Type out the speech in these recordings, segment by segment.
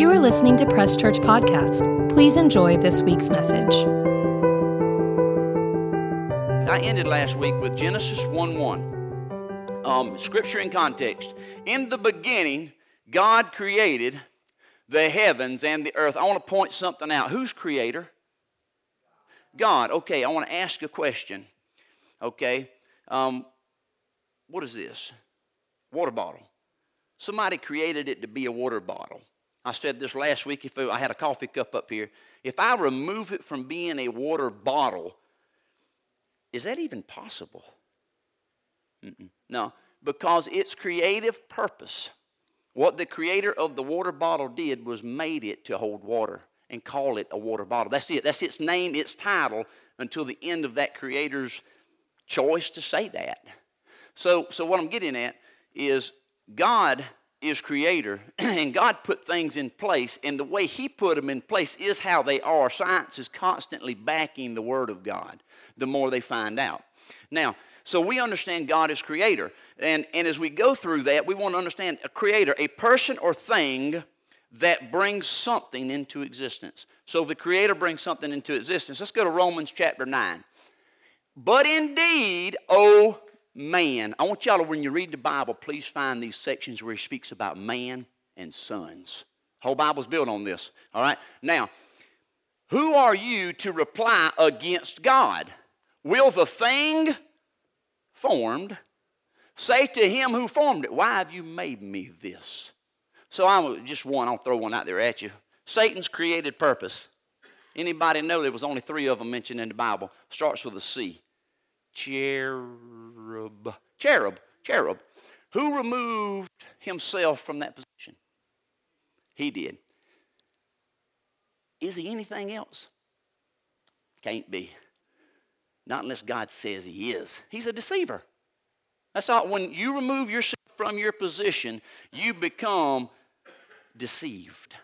You are listening to Press Church Podcast. Please enjoy this week's message. I ended last week with Genesis 1 1. Um, scripture in context. In the beginning, God created the heavens and the earth. I want to point something out. Who's creator? God. Okay, I want to ask a question. Okay. Um, what is this? Water bottle. Somebody created it to be a water bottle. I said this last week. If I had a coffee cup up here, if I remove it from being a water bottle, is that even possible? Mm-mm. No, because its creative purpose, what the creator of the water bottle did was made it to hold water and call it a water bottle. That's it. That's its name, its title, until the end of that creator's choice to say that. So, so what I'm getting at is God is creator, and God put things in place, and the way He put them in place is how they are. Science is constantly backing the Word of God the more they find out. Now, so we understand God is creator, and, and as we go through that, we want to understand a creator, a person or thing that brings something into existence. So the creator brings something into existence, let's go to Romans chapter 9. But indeed, O man. I want y'all to, when you read the Bible, please find these sections where he speaks about man and sons. Whole Bible's built on this. All right? Now, who are you to reply against God? Will the thing formed say to him who formed it, Why have you made me this? So I'm just one, I'll throw one out there at you. Satan's created purpose. Anybody know there was only three of them mentioned in the Bible? Starts with a C. Cherub. Cherub. Cherub. Who removed himself from that position? He did. Is he anything else? Can't be. Not unless God says he is. He's a deceiver. That's all. When you remove yourself from your position, you become deceived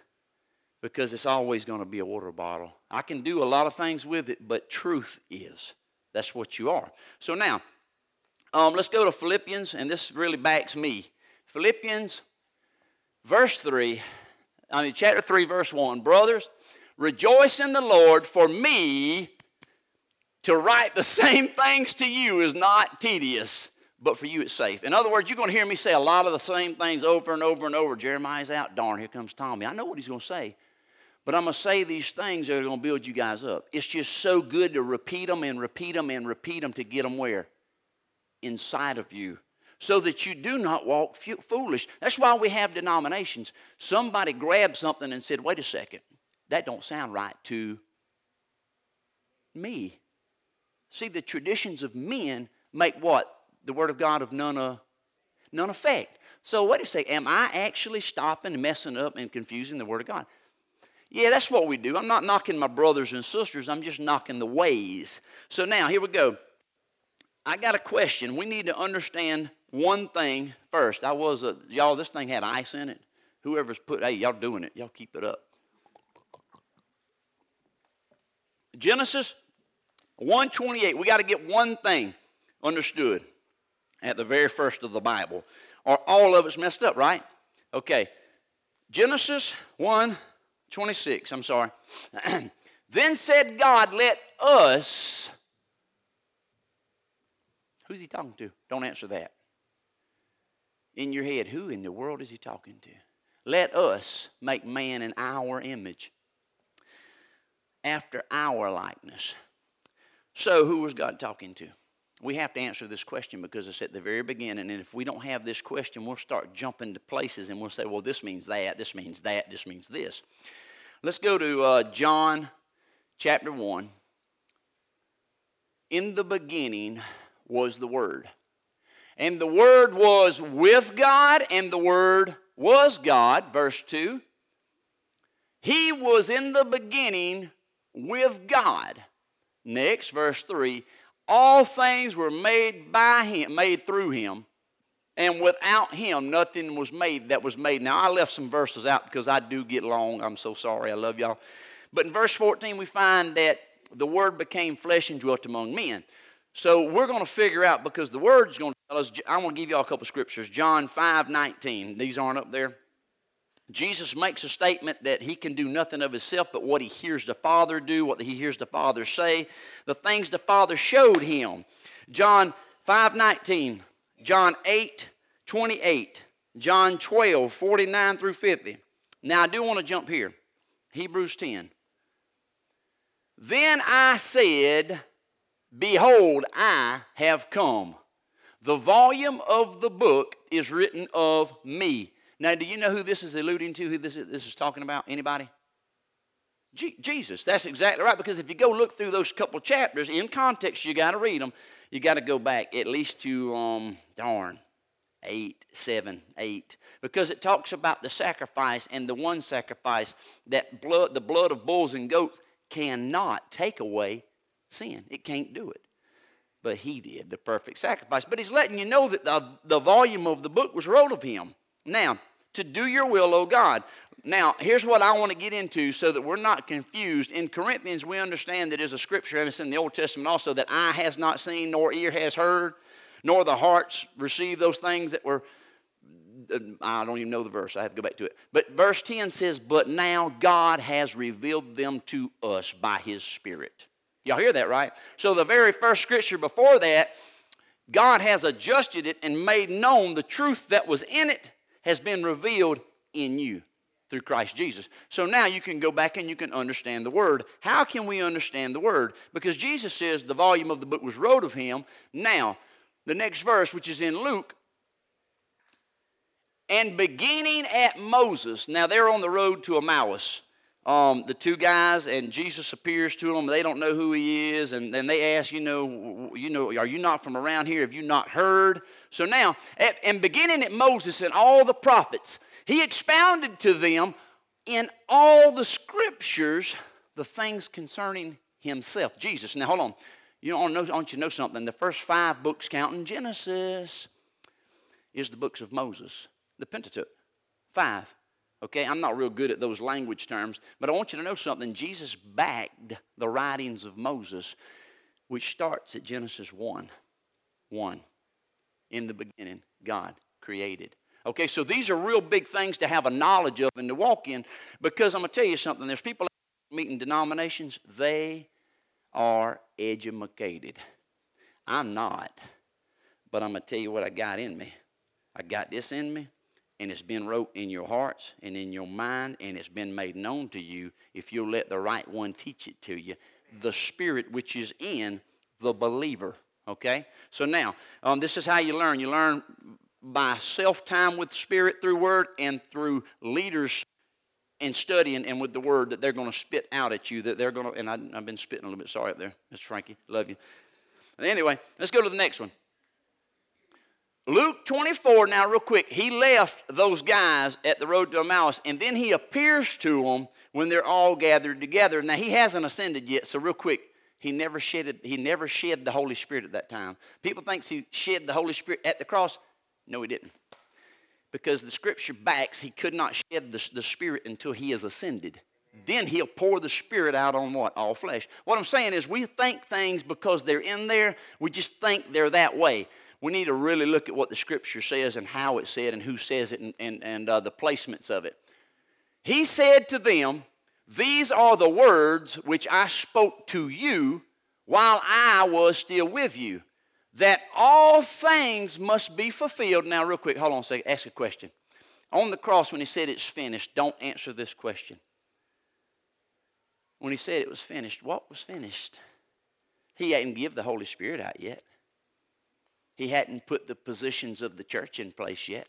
because it's always going to be a water bottle. I can do a lot of things with it, but truth is. That's what you are. So now, um, let's go to Philippians, and this really backs me. Philippians, verse 3, I mean, chapter 3, verse 1. Brothers, rejoice in the Lord, for me to write the same things to you is not tedious, but for you it's safe. In other words, you're going to hear me say a lot of the same things over and over and over. Jeremiah's out. Darn, here comes Tommy. I know what he's going to say. But I'm going to say these things that are going to build you guys up. It's just so good to repeat them and repeat them and repeat them to get them where? Inside of you. So that you do not walk foolish. That's why we have denominations. Somebody grabbed something and said, wait a second, that don't sound right to me. See, the traditions of men make what? The Word of God of none, uh, none effect. So, wait a second, am I actually stopping and messing up and confusing the Word of God? Yeah, that's what we do. I'm not knocking my brothers and sisters, I'm just knocking the ways. So now, here we go. I got a question. We need to understand one thing first. I was a, y'all, this thing had ice in it. Whoever's put, hey, y'all doing it. Y'all keep it up. Genesis 128. We got to get one thing understood at the very first of the Bible, or all of it's messed up, right? Okay. Genesis 1 26, I'm sorry. then said God, Let us. Who's he talking to? Don't answer that. In your head, who in the world is he talking to? Let us make man in our image, after our likeness. So, who was God talking to? We have to answer this question because it's at the very beginning. And if we don't have this question, we'll start jumping to places and we'll say, well, this means that, this means that, this means this. Let's go to uh, John chapter 1. In the beginning was the Word. And the Word was with God, and the Word was God. Verse 2. He was in the beginning with God. Next, verse 3. All things were made by Him, made through Him, and without him, nothing was made that was made. Now, I left some verses out because I do get long. I'm so sorry. I love y'all. But in verse 14, we find that the Word became flesh and dwelt among men. So we're going to figure out because the Word's going to tell us. I'm going to give y'all a couple scriptures. John 5 19. These aren't up there. Jesus makes a statement that he can do nothing of himself but what he hears the Father do, what he hears the Father say, the things the Father showed him. John 5:19, John 8, 28, John 12, 49 through 50. Now I do want to jump here. Hebrews 10. Then I said, Behold, I have come. The volume of the book is written of me. Now, do you know who this is alluding to, who this is, this is talking about? Anybody? G- Jesus. That's exactly right. Because if you go look through those couple chapters in context, you got to read them. You got to go back at least to, um, darn, 8, 7, 8. Because it talks about the sacrifice and the one sacrifice that blood, the blood of bulls and goats cannot take away sin. It can't do it. But he did, the perfect sacrifice. But he's letting you know that the, the volume of the book was wrote of him. Now, to do your will, O God. Now, here's what I want to get into so that we're not confused. In Corinthians, we understand that a scripture, and it's in the Old Testament also, that eye has not seen, nor ear has heard, nor the hearts received those things that were. Uh, I don't even know the verse. I have to go back to it. But verse 10 says, But now God has revealed them to us by his Spirit. Y'all hear that, right? So the very first scripture before that, God has adjusted it and made known the truth that was in it has been revealed in you through Christ Jesus. So now you can go back and you can understand the Word. How can we understand the Word? Because Jesus says the volume of the book was wrote of him. Now, the next verse, which is in Luke, and beginning at Moses, now they're on the road to Emmaus. Um, the two guys and Jesus appears to them. They don't know who he is, and then they ask, you know, you know, are you not from around here? Have you not heard? So now, at, and beginning at Moses and all the prophets, he expounded to them in all the scriptures the things concerning himself, Jesus. Now, hold on. You don't know, want you to know something. The first five books, counting Genesis, is the books of Moses, the Pentateuch. Five. Okay, I'm not real good at those language terms, but I want you to know something. Jesus backed the writings of Moses, which starts at Genesis 1. 1. In the beginning, God created. Okay, so these are real big things to have a knowledge of and to walk in because I'm going to tell you something. There's people meeting denominations, they are educated. I'm not, but I'm going to tell you what I got in me. I got this in me, and it's been wrote in your hearts and in your mind, and it's been made known to you if you'll let the right one teach it to you. The Spirit which is in the believer. Okay? So now, um, this is how you learn. You learn by self time with Spirit through Word and through leaders and studying and with the Word that they're going to spit out at you. That they're going to, and I, have been spitting a little bit. Sorry up there, Mr. Frankie. Love you. Anyway, let's go to the next one. Luke 24, now, real quick, he left those guys at the road to Emmaus, and then he appears to them when they're all gathered together. Now, he hasn't ascended yet, so real quick, he never shedded, he never shed the Holy Spirit at that time. People think he shed the Holy Spirit at the cross. No, he didn't. Because the scripture backs he could not shed the, the Spirit until he has ascended. Then he'll pour the Spirit out on what? All flesh. What I'm saying is we think things because they're in there, we just think they're that way. We need to really look at what the scripture says and how it said and who says it and, and, and uh, the placements of it. He said to them, these are the words which I spoke to you while I was still with you, that all things must be fulfilled. Now, real quick, hold on a second, ask a question. On the cross, when he said it's finished, don't answer this question. When he said it was finished, what was finished? He hadn't give the Holy Spirit out yet. He hadn't put the positions of the church in place yet.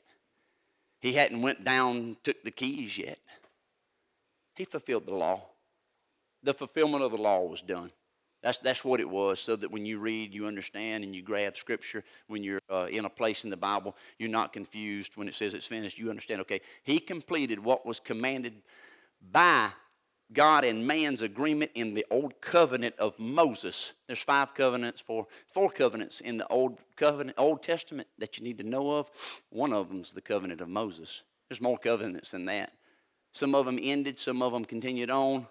He hadn't went down, took the keys yet. He fulfilled the law. The fulfillment of the law was done. That's, that's what it was, so that when you read, you understand and you grab Scripture. When you're uh, in a place in the Bible, you're not confused. When it says it's finished, you understand, okay, He completed what was commanded by God and man's agreement in the old covenant of Moses. There's five covenants, four, four covenants in the old covenant, Old Testament that you need to know of. One of them's the covenant of Moses. There's more covenants than that. Some of them ended, some of them continued on.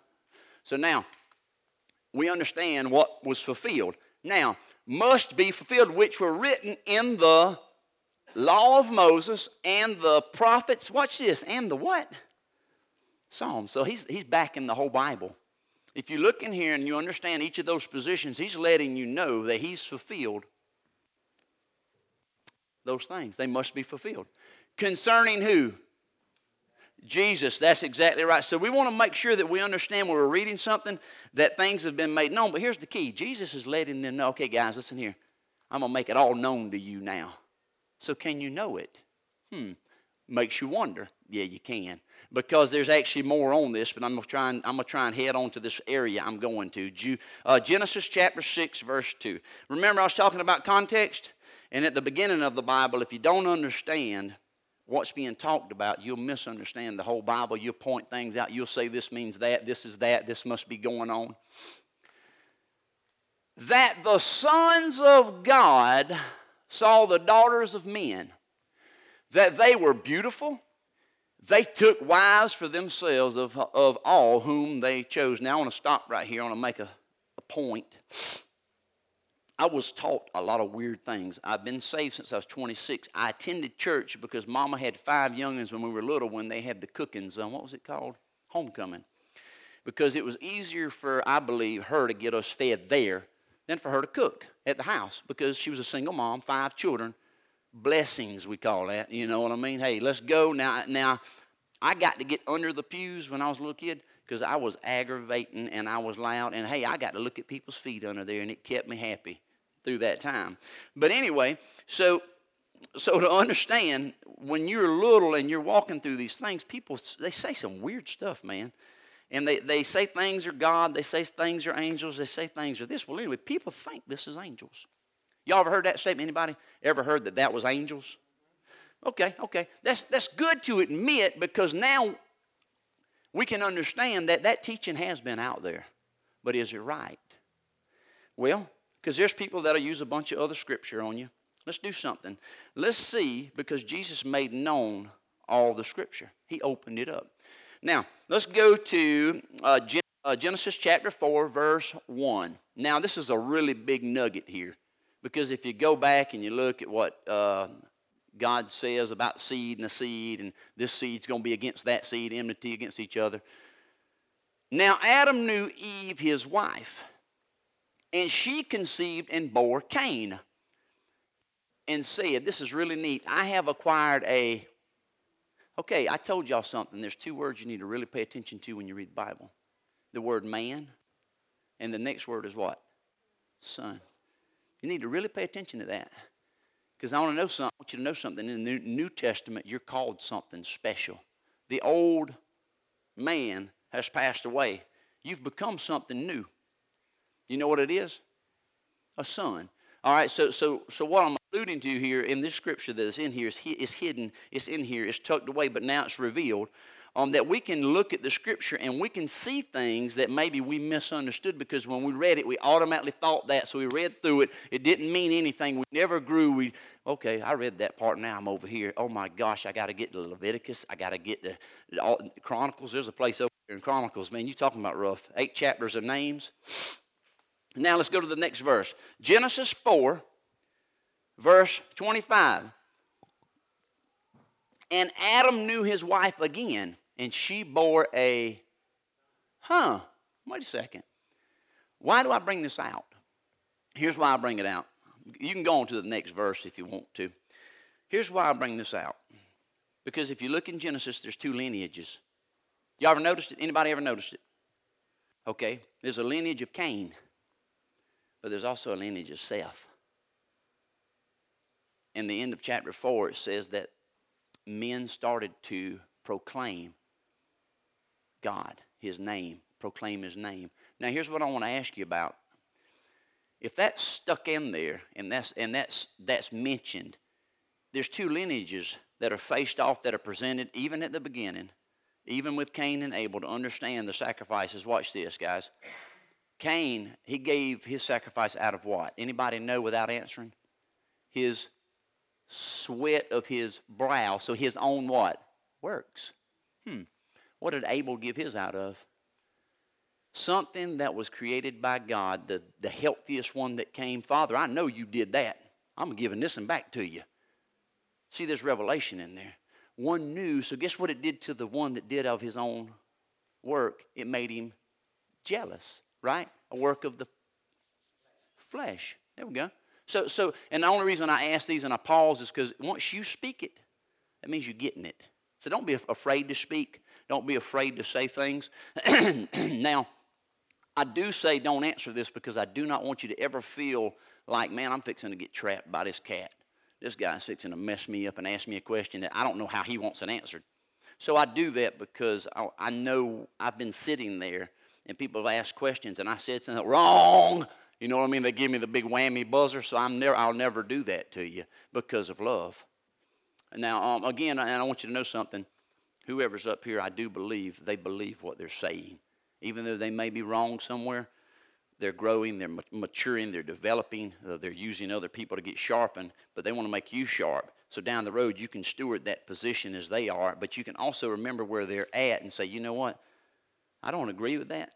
So now, we understand what was fulfilled. Now, must be fulfilled, which were written in the law of Moses and the prophets. Watch this, and the what? Psalms. So he's, he's backing the whole Bible. If you look in here and you understand each of those positions, he's letting you know that he's fulfilled those things. They must be fulfilled. Concerning who? Jesus. That's exactly right. So we want to make sure that we understand when we're reading something that things have been made known. But here's the key Jesus is letting them know okay, guys, listen here. I'm going to make it all known to you now. So can you know it? Hmm. Makes you wonder. Yeah, you can. Because there's actually more on this, but I'm going to try and, I'm to try and head on to this area I'm going to. Uh, Genesis chapter 6, verse 2. Remember, I was talking about context? And at the beginning of the Bible, if you don't understand what's being talked about, you'll misunderstand the whole Bible. You'll point things out. You'll say this means that, this is that, this must be going on. That the sons of God saw the daughters of men, that they were beautiful. They took wives for themselves of, of all whom they chose. Now, I want to stop right here. I want to make a, a point. I was taught a lot of weird things. I've been saved since I was 26. I attended church because Mama had five youngins when we were little when they had the cookings. What was it called? Homecoming. Because it was easier for, I believe, her to get us fed there than for her to cook at the house because she was a single mom, five children. Blessings, we call that. You know what I mean? Hey, let's go. Now, now I got to get under the pews when I was a little kid because I was aggravating and I was loud. And hey, I got to look at people's feet under there, and it kept me happy through that time. But anyway, so so to understand when you're little and you're walking through these things, people they say some weird stuff, man. And they, they say things are God, they say things are angels, they say things are this. Well, anyway, people think this is angels. Y'all ever heard that statement? Anybody ever heard that that was angels? Okay, okay. That's, that's good to admit because now we can understand that that teaching has been out there. But is it right? Well, because there's people that'll use a bunch of other scripture on you. Let's do something. Let's see, because Jesus made known all the scripture, He opened it up. Now, let's go to uh, Gen- uh, Genesis chapter 4, verse 1. Now, this is a really big nugget here, because if you go back and you look at what uh, God says about seed and a seed, and this seed's going to be against that seed, enmity against each other. Now, Adam knew Eve, his wife and she conceived and bore Cain and said, This is really neat. I have acquired a. Okay, I told y'all something. There's two words you need to really pay attention to when you read the Bible the word man, and the next word is what? Son. You need to really pay attention to that. Because I want to know something. I want you to know something. In the New Testament, you're called something special. The old man has passed away. You've become something new. You know what it is? A son. All right, so, so, so what I'm alluding to here in this scripture that is in here is, is hidden, it's in here, it's tucked away, but now it's revealed. Um, that we can look at the scripture and we can see things that maybe we misunderstood because when we read it, we automatically thought that. So we read through it. It didn't mean anything. We never grew. We, okay, I read that part. Now I'm over here. Oh my gosh, I got to get to Leviticus. I got to get to all, Chronicles. There's a place over here in Chronicles. Man, you talking about rough. Eight chapters of names. Now let's go to the next verse Genesis 4, verse 25. And Adam knew his wife again, and she bore a, huh, wait a second. Why do I bring this out? Here's why I bring it out. You can go on to the next verse if you want to. Here's why I bring this out. Because if you look in Genesis, there's two lineages. You all ever noticed it? Anybody ever noticed it? Okay. There's a lineage of Cain. But there's also a lineage of Seth. In the end of chapter 4, it says that men started to proclaim God, His name, proclaim His name. Now, here's what I want to ask you about. If that's stuck in there and that's, and that's, that's mentioned, there's two lineages that are faced off that are presented even at the beginning, even with Cain and Abel to understand the sacrifices. Watch this, guys. Cain, he gave his sacrifice out of what? Anybody know without answering? His sweat of his brow. So his own what? Works. Hmm. What did Abel give his out of? Something that was created by God, the, the healthiest one that came. Father, I know you did that. I'm giving this one back to you. See, there's revelation in there. One knew, so guess what it did to the one that did of his own work, it made him jealous, right? A work of the flesh. There we go. So, so, and the only reason I ask these and I pause is because once you speak it, that means you're getting it. So don't be afraid to speak. Don't be afraid to say things. now, I do say don't answer this because I do not want you to ever feel like, man, I'm fixing to get trapped by this cat. This guy's fixing to mess me up and ask me a question that I don't know how he wants an answer. So I do that because I, I know I've been sitting there and people have asked questions and I said something wrong. You know what I mean? They give me the big whammy buzzer, so I'm never, I'll never do that to you because of love. Now, um, again, and I want you to know something. Whoever's up here, I do believe they believe what they're saying. Even though they may be wrong somewhere, they're growing, they're maturing, they're developing, uh, they're using other people to get sharpened, but they want to make you sharp. So down the road, you can steward that position as they are, but you can also remember where they're at and say, you know what? I don't agree with that,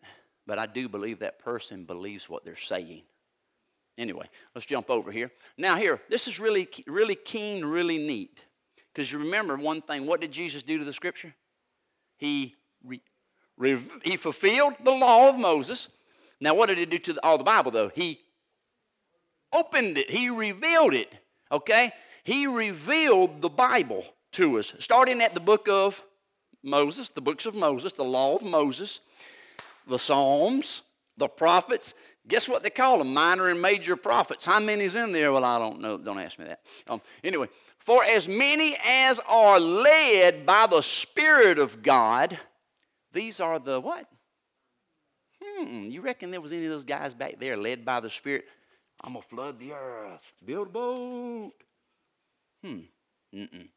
but I do believe that person believes what they're saying. Anyway, let's jump over here. Now, here, this is really, really keen, really neat. Because you remember one thing what did Jesus do to the scripture? He, re, re, he fulfilled the law of Moses. Now, what did he do to the, all the Bible, though? He opened it, he revealed it. Okay? He revealed the Bible to us, starting at the book of Moses, the books of Moses, the law of Moses, the Psalms, the prophets. Guess what they call them? Minor and major prophets. How many's in there? Well, I don't know. Don't ask me that. Um, anyway, for as many as are led by the Spirit of God, these are the what? Hmm, you reckon there was any of those guys back there led by the Spirit? I'm going to flood the earth, build a boat. Hmm, mm-mm.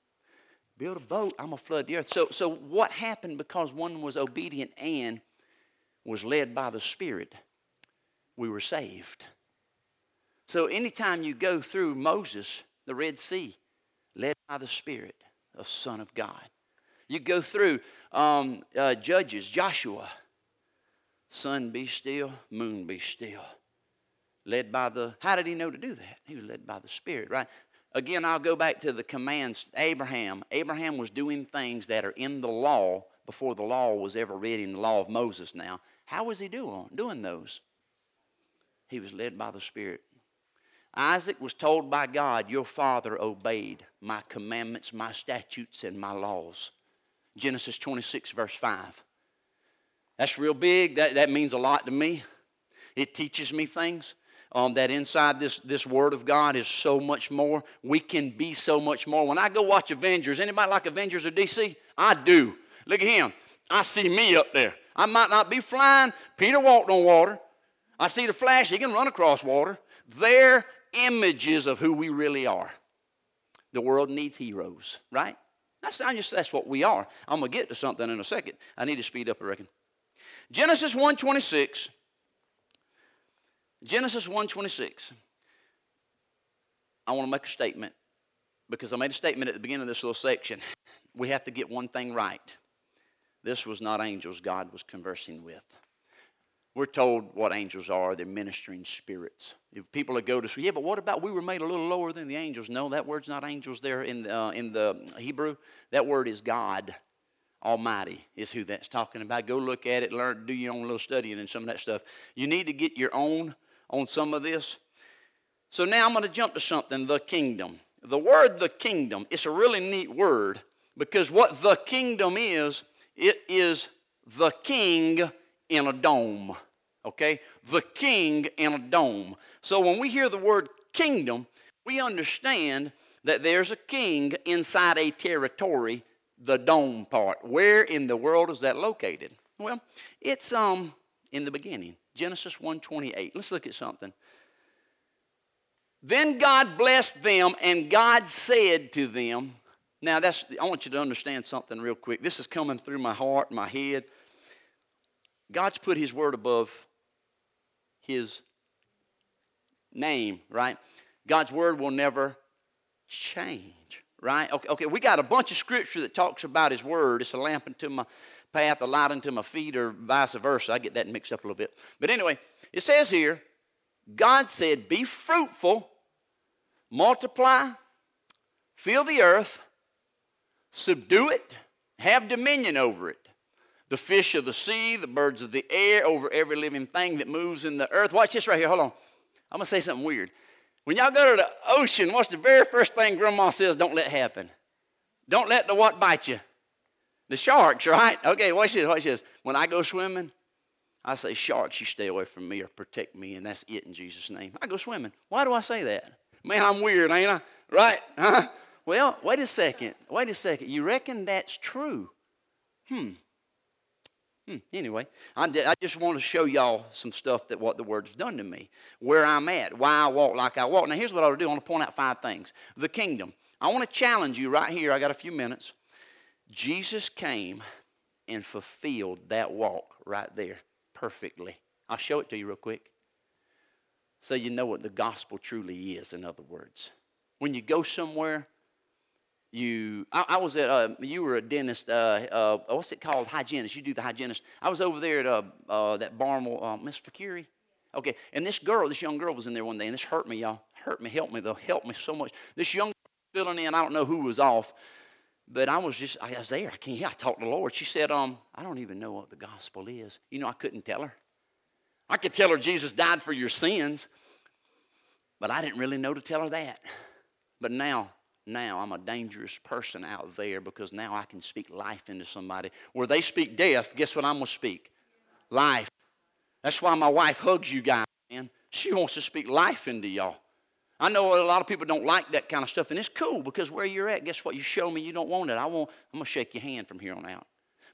Build a boat, I'm going to flood the earth. So, so what happened because one was obedient and was led by the Spirit? We were saved. So anytime you go through Moses, the Red Sea, led by the Spirit of Son of God. You go through um, uh, Judges, Joshua, sun be still, moon be still. Led by the, how did he know to do that? He was led by the Spirit, right? Again, I'll go back to the commands. Abraham. Abraham was doing things that are in the law before the law was ever written, in the law of Moses now. How was he doing, doing those? He was led by the Spirit. Isaac was told by God, Your father obeyed my commandments, my statutes, and my laws. Genesis 26, verse 5. That's real big. That, that means a lot to me. It teaches me things. Um, that inside this, this word of God is so much more. We can be so much more. When I go watch Avengers, anybody like Avengers or DC? I do. Look at him. I see me up there. I might not be flying. Peter walked on water. I see the flash. He can run across water. They're images of who we really are. The world needs heroes, right? That's, just, that's what we are. I'm going to get to something in a second. I need to speed up, I reckon. Genesis 1.26. Genesis 1.26. I want to make a statement because I made a statement at the beginning of this little section. We have to get one thing right. This was not angels God was conversing with. We're told what angels are. They're ministering spirits. If people that go to yeah, but what about we were made a little lower than the angels? No, that word's not angels there in uh, in the Hebrew. That word is God Almighty is who that's talking about. Go look at it, learn, do your own little studying and some of that stuff. You need to get your own on some of this. So now I'm going to jump to something, the kingdom. The word the kingdom, it's a really neat word because what the kingdom is, it is the king in a dome. Okay? The king in a dome. So when we hear the word kingdom, we understand that there's a king inside a territory, the dome part. Where in the world is that located? Well, it's um in the beginning. Genesis 1:28. Let's look at something. Then God blessed them and God said to them, now that's I want you to understand something real quick. This is coming through my heart, my head. God's put His word above His name, right? God's word will never change, right? Okay, okay, we got a bunch of scripture that talks about His word. It's a lamp unto my path, a light unto my feet, or vice versa. I get that mixed up a little bit. But anyway, it says here, God said, Be fruitful, multiply, fill the earth, subdue it, have dominion over it. The fish of the sea, the birds of the air, over every living thing that moves in the earth. Watch this right here. Hold on. I'm going to say something weird. When y'all go to the ocean, what's the very first thing grandma says don't let happen? Don't let the what bite you? The sharks, right? Okay, watch this, watch this. When I go swimming, I say, sharks, you stay away from me or protect me, and that's it in Jesus' name. I go swimming. Why do I say that? Man, I'm weird, ain't I? Right? Huh? Well, wait a second. Wait a second. You reckon that's true? Hmm. Hmm. Anyway, I, I just want to show y'all some stuff that what the word's done to me, where I'm at, why I walk like I walk. Now, here's what I want to do. I want to point out five things. The kingdom. I want to challenge you right here. I got a few minutes. Jesus came and fulfilled that walk right there perfectly. I'll show it to you real quick. So you know what the gospel truly is, in other words. When you go somewhere, you I, I was at uh, you were a dentist uh, uh, what's it called hygienist you do the hygienist I was over there at uh, uh, that Barnwell uh, Miss Fakiri okay and this girl this young girl was in there one day and this hurt me y'all hurt me helped me though helped me so much this young filling in I don't know who was off but I was just, I was there. I can't. I talked to the Lord. She said, um, I don't even know what the gospel is. You know, I couldn't tell her. I could tell her Jesus died for your sins, but I didn't really know to tell her that. But now, now I'm a dangerous person out there because now I can speak life into somebody. Where they speak death, guess what I'm going to speak? Life. That's why my wife hugs you guys, man. She wants to speak life into y'all. I know a lot of people don't like that kind of stuff, and it's cool because where you're at, guess what? You show me you don't want it. I want, I'm going to shake your hand from here on out.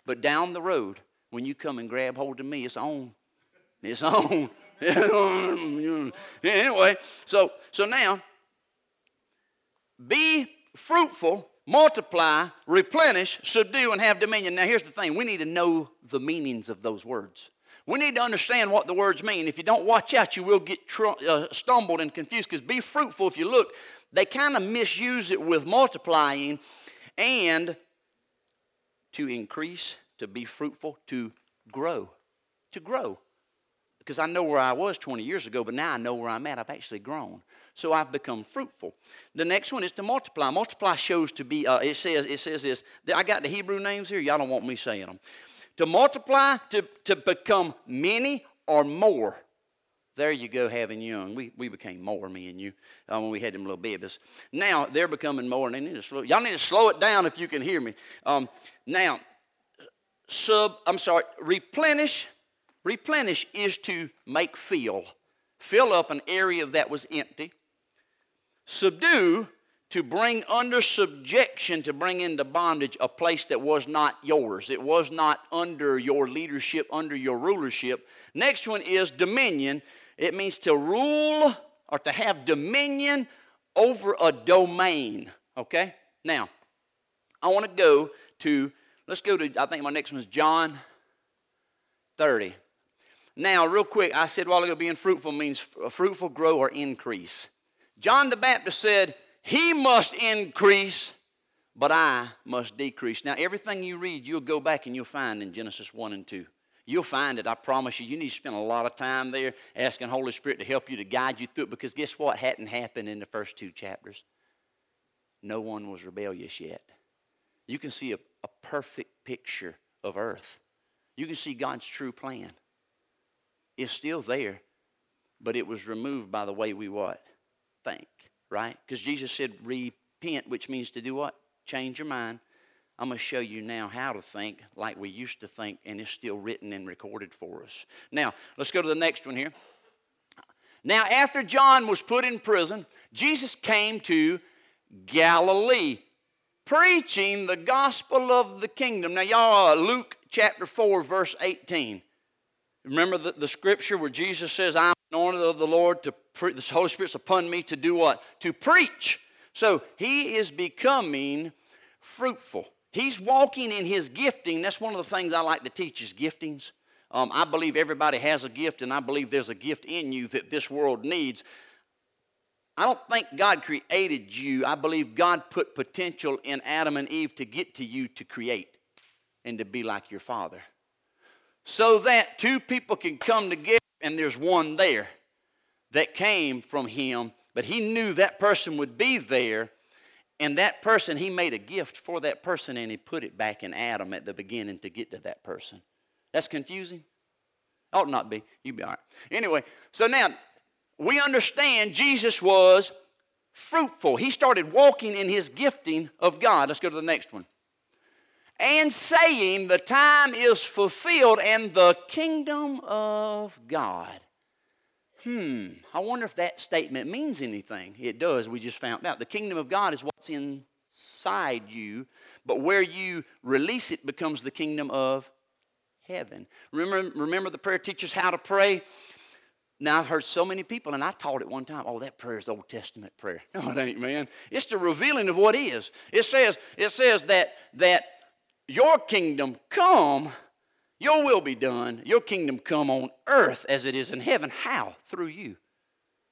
But down the road, when you come and grab hold of me, it's on. It's on. anyway, so so now, be fruitful, multiply, replenish, subdue, and have dominion. Now, here's the thing: we need to know the meanings of those words. We need to understand what the words mean. If you don't watch out, you will get tr- uh, stumbled and confused. Because be fruitful, if you look, they kind of misuse it with multiplying and to increase, to be fruitful, to grow. To grow. Because I know where I was 20 years ago, but now I know where I'm at. I've actually grown. So I've become fruitful. The next one is to multiply. Multiply shows to be, uh, it says, it says this. I got the Hebrew names here. Y'all don't want me saying them to multiply, to, to become many or more. There you go, having young. We, we became more, me and you, uh, when we had them little babies. Now they're becoming more, and they need to slow. Y'all need to slow it down if you can hear me. Um, now, sub. I'm sorry. Replenish. Replenish is to make fill, fill up an area that was empty. Subdue to bring under subjection, to bring into bondage a place that was not yours. It was not under your leadership, under your rulership. Next one is dominion. It means to rule or to have dominion over a domain. Okay? Now, I want to go to, let's go to, I think my next one is John 30. Now, real quick, I said while ago being fruitful means fruitful, grow, or increase. John the Baptist said, he must increase, but I must decrease. Now, everything you read, you'll go back and you'll find in Genesis 1 and 2. You'll find it, I promise you. You need to spend a lot of time there asking Holy Spirit to help you to guide you through it because guess what hadn't happened in the first two chapters? No one was rebellious yet. You can see a, a perfect picture of earth. You can see God's true plan. It's still there, but it was removed by the way we what? Think right? Because Jesus said, repent, which means to do what? Change your mind. I'm going to show you now how to think like we used to think, and it's still written and recorded for us. Now, let's go to the next one here. Now, after John was put in prison, Jesus came to Galilee, preaching the gospel of the kingdom. Now, y'all, uh, Luke chapter 4, verse 18. Remember the, the scripture where Jesus says, I'm anointed of the Lord to pre- the Holy Spirit's upon me to do what? To preach. So he is becoming fruitful. He's walking in his gifting. That's one of the things I like to teach is giftings. Um, I believe everybody has a gift, and I believe there's a gift in you that this world needs. I don't think God created you. I believe God put potential in Adam and Eve to get to you to create and to be like your Father. So that two people can come together and there's one there that came from him, but he knew that person would be there. And that person, he made a gift for that person and he put it back in Adam at the beginning to get to that person. That's confusing? Ought not be. You'd be all right. Anyway, so now we understand Jesus was fruitful. He started walking in his gifting of God. Let's go to the next one. And saying, The time is fulfilled and the kingdom of God. Hmm, I wonder if that statement means anything. It does, we just found out. The kingdom of God is what's inside you, but where you release it becomes the kingdom of heaven. Remember, remember the prayer teaches how to pray? Now, I've heard so many people, and I taught it one time. Oh, that prayer is Old Testament prayer. No, it ain't, man. It's the revealing of what is. It says, it says that, that your kingdom come, your will be done, your kingdom come on earth as it is in heaven. How? Through you,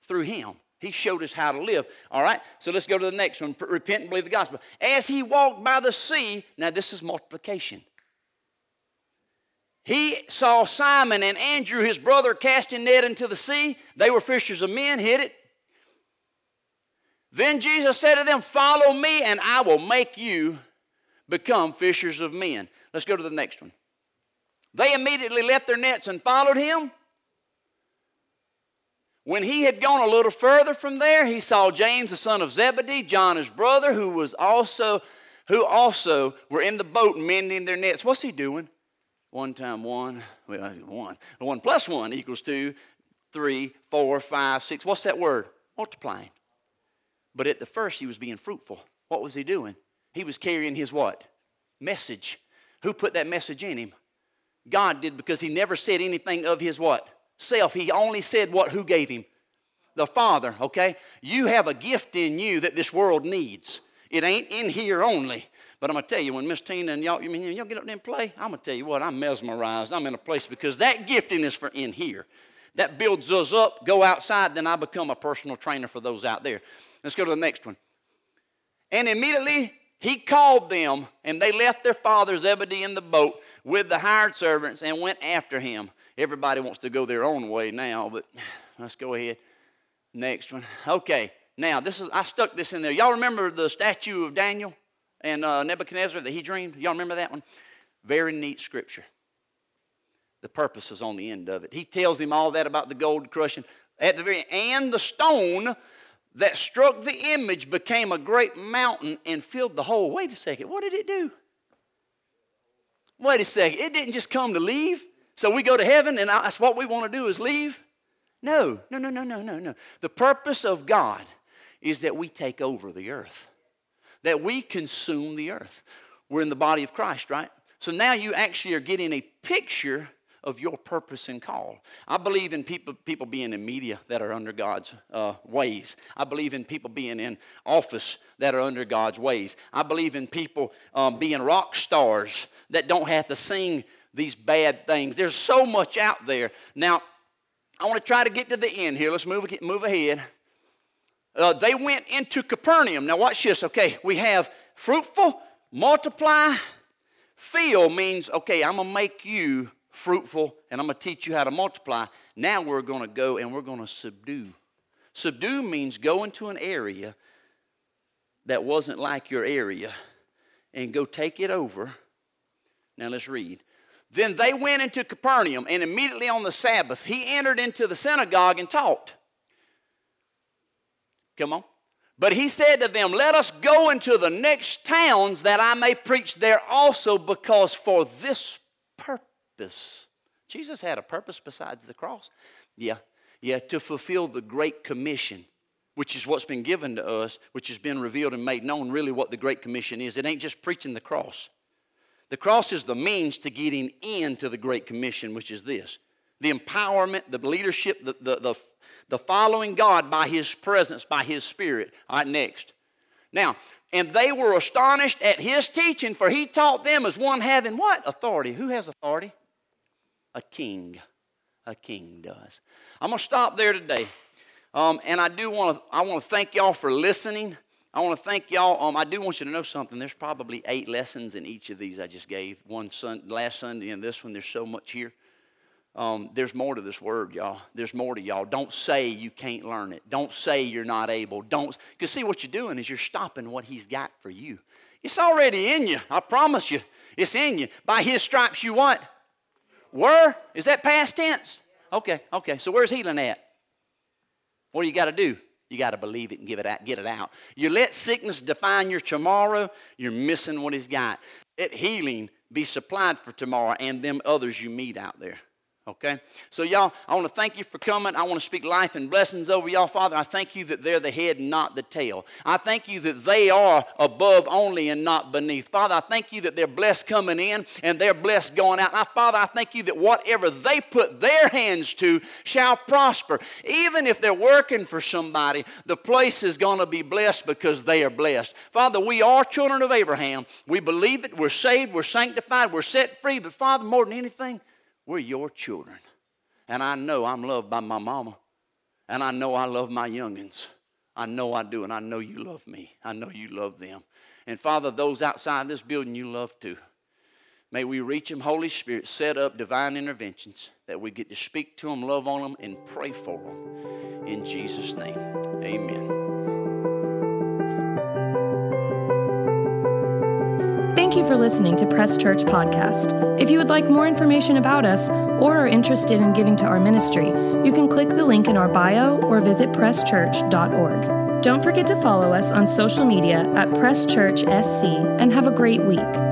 through Him. He showed us how to live. All right, so let's go to the next one. Repent and believe the gospel. As he walked by the sea, now this is multiplication. He saw Simon and Andrew, his brother, casting net into the sea. They were fishers of men, hit it. Then Jesus said to them, Follow me, and I will make you become fishers of men. Let's go to the next one. They immediately left their nets and followed him. When he had gone a little further from there, he saw James, the son of Zebedee, John, his brother, who was also who also were in the boat mending their nets. What's he doing? One time one, well, one. One plus one equals two, three, four, five, six. What's that word? Multiplying. But at the first, he was being fruitful. What was he doing? He was carrying his what? Message. Who put that message in him? God did because he never said anything of his what? Self. He only said what who gave him? The Father, okay? You have a gift in you that this world needs. It ain't in here only. But I'm to tell you, when Miss Tina and y'all, you mean, y'all get up there and play, I'm to tell you what, I'm mesmerized. I'm in a place because that gifting is for in here. That builds us up, go outside, then I become a personal trainer for those out there. Let's go to the next one. And immediately he called them, and they left their father Zebedee in the boat with the hired servants and went after him. Everybody wants to go their own way now, but let's go ahead. Next one. Okay, now this is I stuck this in there. Y'all remember the statue of Daniel? and uh, Nebuchadnezzar that he dreamed? Y'all remember that one? Very neat scripture. The purpose is on the end of it. He tells him all that about the gold crushing. At the very and the stone that struck the image became a great mountain and filled the whole. Wait a second, what did it do? Wait a second, it didn't just come to leave. So we go to heaven and that's what we want to do is leave? No, no, no, no, no, no, no. The purpose of God is that we take over the earth that we consume the earth. We're in the body of Christ, right? So now you actually are getting a picture of your purpose and call. I believe in people, people being in media that are under God's uh, ways. I believe in people being in office that are under God's ways. I believe in people um, being rock stars that don't have to sing these bad things. There's so much out there. Now, I want to try to get to the end here. Let's move, move ahead uh, they went into Capernaum. Now, watch this. Okay, we have fruitful, multiply, fill means, okay, I'm going to make you fruitful and I'm going to teach you how to multiply. Now we're going to go and we're going to subdue. Subdue means go into an area that wasn't like your area and go take it over. Now let's read. Then they went into Capernaum, and immediately on the Sabbath, he entered into the synagogue and taught. Come on. But he said to them, Let us go into the next towns that I may preach there also, because for this purpose, Jesus had a purpose besides the cross. Yeah, yeah, to fulfill the Great Commission, which is what's been given to us, which has been revealed and made known really what the Great Commission is. It ain't just preaching the cross. The cross is the means to getting into the Great Commission, which is this the empowerment, the leadership, the, the, the, the following God by His presence, by His Spirit. All right, next. Now, and they were astonished at His teaching, for He taught them as one having what? Authority. Who has authority? A king. A king does. I'm going to stop there today. Um, and I do want to I want to thank y'all for listening. I want to thank y'all. Um, I do want you to know something. There's probably eight lessons in each of these I just gave. One sun, last Sunday and this one. There's so much here. um, there's more to this word, y'all. There's more to y'all. Don't say you can't learn it. Don't say you're not able. Don't, because see what you're doing is you're stopping what He's got for you. It's already in you. I promise you. It's in you. By His stripes, you what? Were? Is that past tense? Okay, okay. So where's healing at? What do you got to do? You got to believe it and give it out, get it out. You let sickness define your tomorrow, you're missing what He's got. Let healing be supplied for tomorrow and them others you meet out there. Okay? So, y'all, I want to thank you for coming. I want to speak life and blessings over y'all, Father. I thank you that they're the head and not the tail. I thank you that they are above only and not beneath. Father, I thank you that they're blessed coming in and they're blessed going out. Now, Father, I thank you that whatever they put their hands to shall prosper. Even if they're working for somebody, the place is going to be blessed because they are blessed. Father, we are children of Abraham. We believe it. We're saved. We're sanctified. We're set free. But, Father, more than anything, we're your children. And I know I'm loved by my mama. And I know I love my youngins. I know I do. And I know you love me. I know you love them. And Father, those outside this building you love too. May we reach them, Holy Spirit, set up divine interventions that we get to speak to them, love on them, and pray for them. In Jesus' name, amen. You for listening to Press Church Podcast. If you would like more information about us or are interested in giving to our ministry, you can click the link in our bio or visit presschurch.org. Don't forget to follow us on social media at Press Church SC and have a great week.